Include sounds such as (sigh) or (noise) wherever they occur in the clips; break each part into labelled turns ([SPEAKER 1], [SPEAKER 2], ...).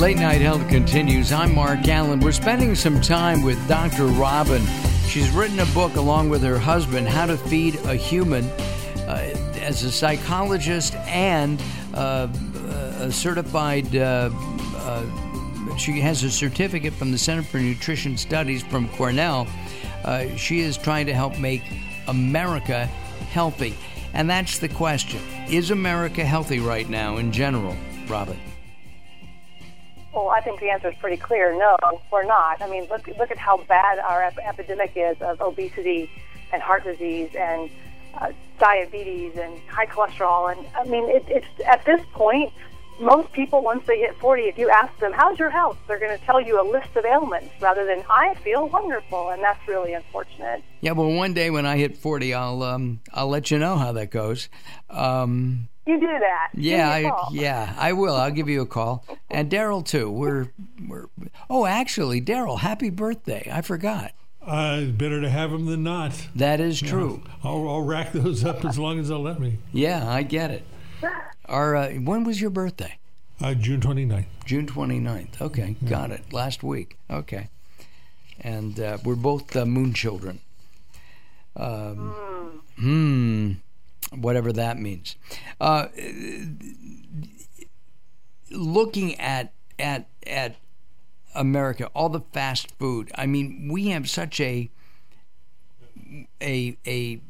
[SPEAKER 1] Late Night Health continues. I'm Mark Alyn. We're spending some time with Dr. Robyn. She's written a book along with her husband, How to Feed a Human, uh, as a psychologist and uh, a certified. Uh, uh, she has a certificate from the Center for Nutrition Studies from Cornell. Uh, she is trying to help make America healthy. And that's the question Is America healthy right now in general, Robyn?
[SPEAKER 2] Well, I think the answer is pretty clear. No, we're not. I mean, look look at how bad our ep- epidemic is of obesity and heart disease and uh, diabetes and high cholesterol. And I mean, it, it's at this point, most people once they hit 40, if you ask them how's your health, they're going to tell you a list of ailments rather than I feel wonderful, and that's really unfortunate.
[SPEAKER 1] Yeah, well, one day when I hit 40, I'll um, I'll let you know how that goes. Um,
[SPEAKER 2] you do that.
[SPEAKER 1] Yeah, I, yeah, I will. I'll give you a call, (laughs) and Daryl too. We're we're. Oh, actually, Daryl, happy birthday! I forgot.
[SPEAKER 3] Uh, better to have him than not.
[SPEAKER 1] That is true.
[SPEAKER 3] I'll, I'll rack those up as long as they'll let me.
[SPEAKER 1] Yeah, I get it. Our uh, when was your birthday?
[SPEAKER 3] Uh, June 29th.
[SPEAKER 1] June 29th. Okay, yeah. got it. Last week. Okay. And uh, we're both uh, moon children. Um, hmm whatever that means. Looking at at at America, all the fast food. I mean, we have such a a a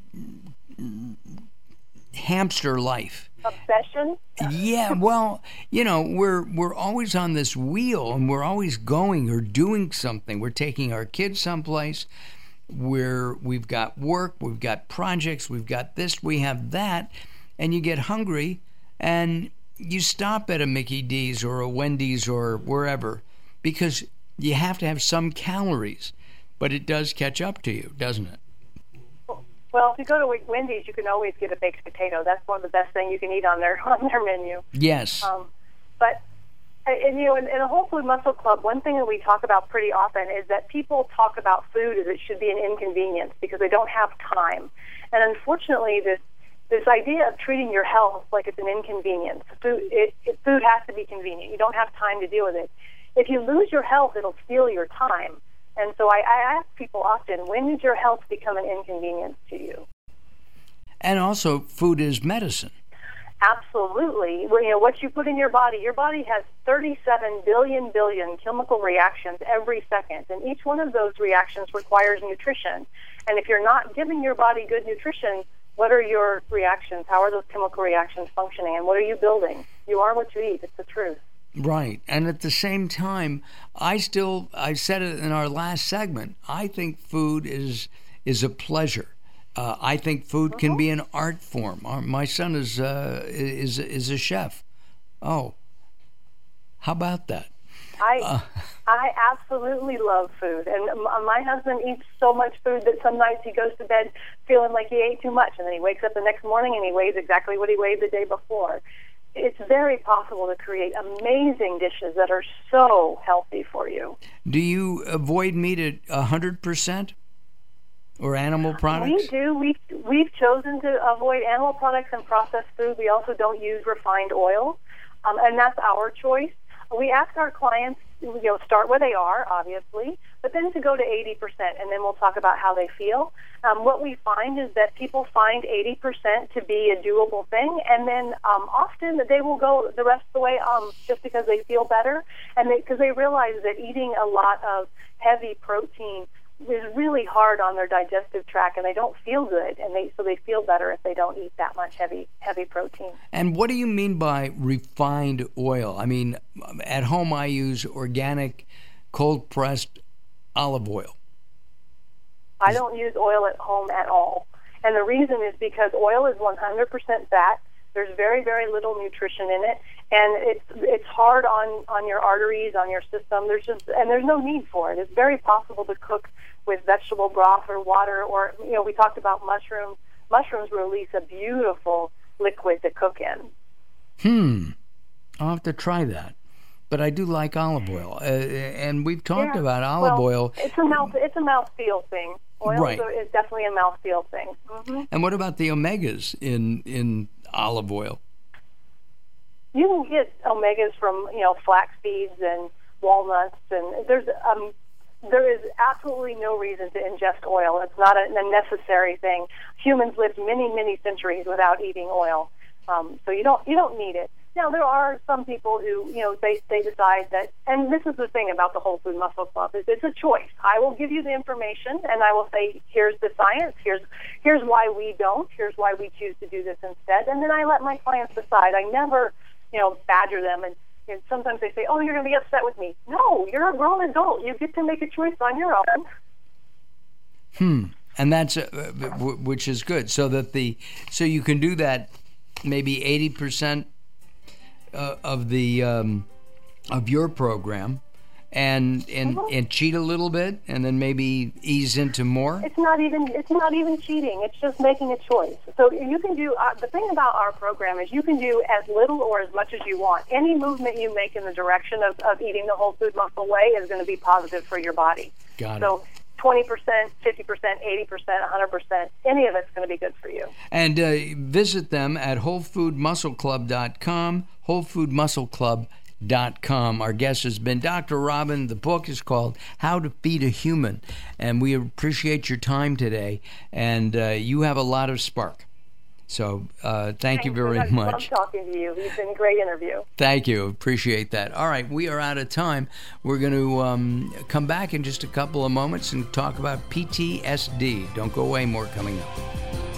[SPEAKER 1] hamster life.
[SPEAKER 2] Obsession.
[SPEAKER 1] Yeah, well, you know, we're we're always on this wheel, and we're always going or doing something. We're taking our kids someplace where we've got work, we've got projects, we've got this, we have that, and you get hungry and you stop at a Mickey D's or a Wendy's or wherever because you have to have some calories, but it does catch up to you, doesn't it?
[SPEAKER 2] Well, if you go to Wendy's, you can always get a baked potato. That's one of the best things you can eat on their (laughs) on their menu.
[SPEAKER 1] Yes.
[SPEAKER 2] Um, but and you know, in, in a Whole Food Muscle Club, one thing that we talk about pretty often is that people talk about food as it should be an inconvenience because they don't have time. And unfortunately, this this idea of treating your health like it's an inconvenience. Food, it, it, food has to be convenient. You don't have time to deal with it. If you lose your health, it'll steal your time. And so I, I ask people often, when did your health become an inconvenience to you?
[SPEAKER 1] And also, food is medicine.
[SPEAKER 2] Absolutely. Well, you know, what you put in your body, your body has 37 billion billion chemical reactions every second, and each one of those reactions requires nutrition. And if you're not giving your body good nutrition, what are your reactions? How are those chemical reactions functioning? And what are you building? You are what you eat. It's the truth.
[SPEAKER 1] Right. And at the same time, I still I said it in our last segment, I think food is is a pleasure. Uh, I think food can be an art form. My son is uh, is is a chef. Oh, how about that?
[SPEAKER 2] I uh, I absolutely love food, and my husband eats so much food that some nights he goes to bed feeling like he ate too much, and then he wakes up the next morning and he weighs exactly what he weighed the day before. It's very possible to create amazing dishes that are so healthy for you.
[SPEAKER 1] Do you avoid meat at hundred percent? or animal products?
[SPEAKER 2] We do. We've, we've chosen to avoid animal products and processed food. We also don't use refined oil, um, and that's our choice. We ask our clients, you know, start where they are, obviously, but then to go to 80%, and then we'll talk about how they feel. Um, what we find is that people find 80% to be a doable thing, and then um, often that they will go the rest of the way um, just because they feel better, and because they, they realize that eating a lot of heavy protein is really hard on their digestive tract and they don't feel good and they so they feel better if they don't eat that much heavy heavy protein.
[SPEAKER 1] And what do you mean by refined oil? I mean at home I use organic cold pressed olive oil.
[SPEAKER 2] I don't use oil at home at all. And the reason is because oil is 100% fat. There's very very little nutrition in it and it's it's hard on on your arteries, on your system. There's just and there's no need for it. It's very possible to cook with vegetable broth or water, or you know, we talked about mushrooms. Mushrooms release a beautiful liquid to cook in.
[SPEAKER 1] Hmm, I'll have to try that. But I do like olive oil, uh, and we've talked
[SPEAKER 2] yeah.
[SPEAKER 1] about olive
[SPEAKER 2] well,
[SPEAKER 1] oil.
[SPEAKER 2] It's a mouth. It's a mouthfeel thing. Oil
[SPEAKER 1] right.
[SPEAKER 2] is definitely a mouthfeel thing. Mm-hmm.
[SPEAKER 1] And what about the omegas in in olive oil?
[SPEAKER 2] you can get omegas from you know flax seeds and walnuts, and there's um, there is absolutely no reason to ingest oil. It's not a, a necessary thing. Humans lived many many centuries without eating oil, um, so you don't you don't need it. Now there are some people who you know they they decide that, and this is the thing about the Whole Food Muscle Club is it's a choice. I will give you the information, and I will say here's the science, here's here's why we don't, here's why we choose to do this instead, and then I let my clients decide. I never you know badger them and and sometimes they say, "Oh, you're going to be upset with me." No, you're a grown adult. You get to make a choice on your own.
[SPEAKER 1] Hmm. And that's uh, which is good. So that the so you can do that maybe eighty percent uh, of the um, of your program and and mm-hmm. and cheat a little bit and then maybe ease into more
[SPEAKER 2] it's not even it's not even cheating it's just making a choice so you can do uh, the thing about our program is you can do as little or as much as you want any movement you make in the direction of, of eating the whole food muscle way is going to be positive for your body
[SPEAKER 1] Got
[SPEAKER 2] so 20%, 50%, 80%, 100%, any of it's going to be good for you.
[SPEAKER 1] And uh, visit them at wholefoodmuscleclub.com, wholefoodmuscleclub.com. Our guest has been Dr. Robyn. The book is called How to Feed a Human. And we appreciate your time today. And uh, you have a lot of spark. So uh, thank
[SPEAKER 2] Thanks
[SPEAKER 1] you very
[SPEAKER 2] much.
[SPEAKER 1] much.
[SPEAKER 2] I'm talking to you. You've been a great interview.
[SPEAKER 1] Thank you. Appreciate that. All right, we are out of time. We're going to um, come back in just a couple of moments and talk about PTSD. Don't go away. More coming up.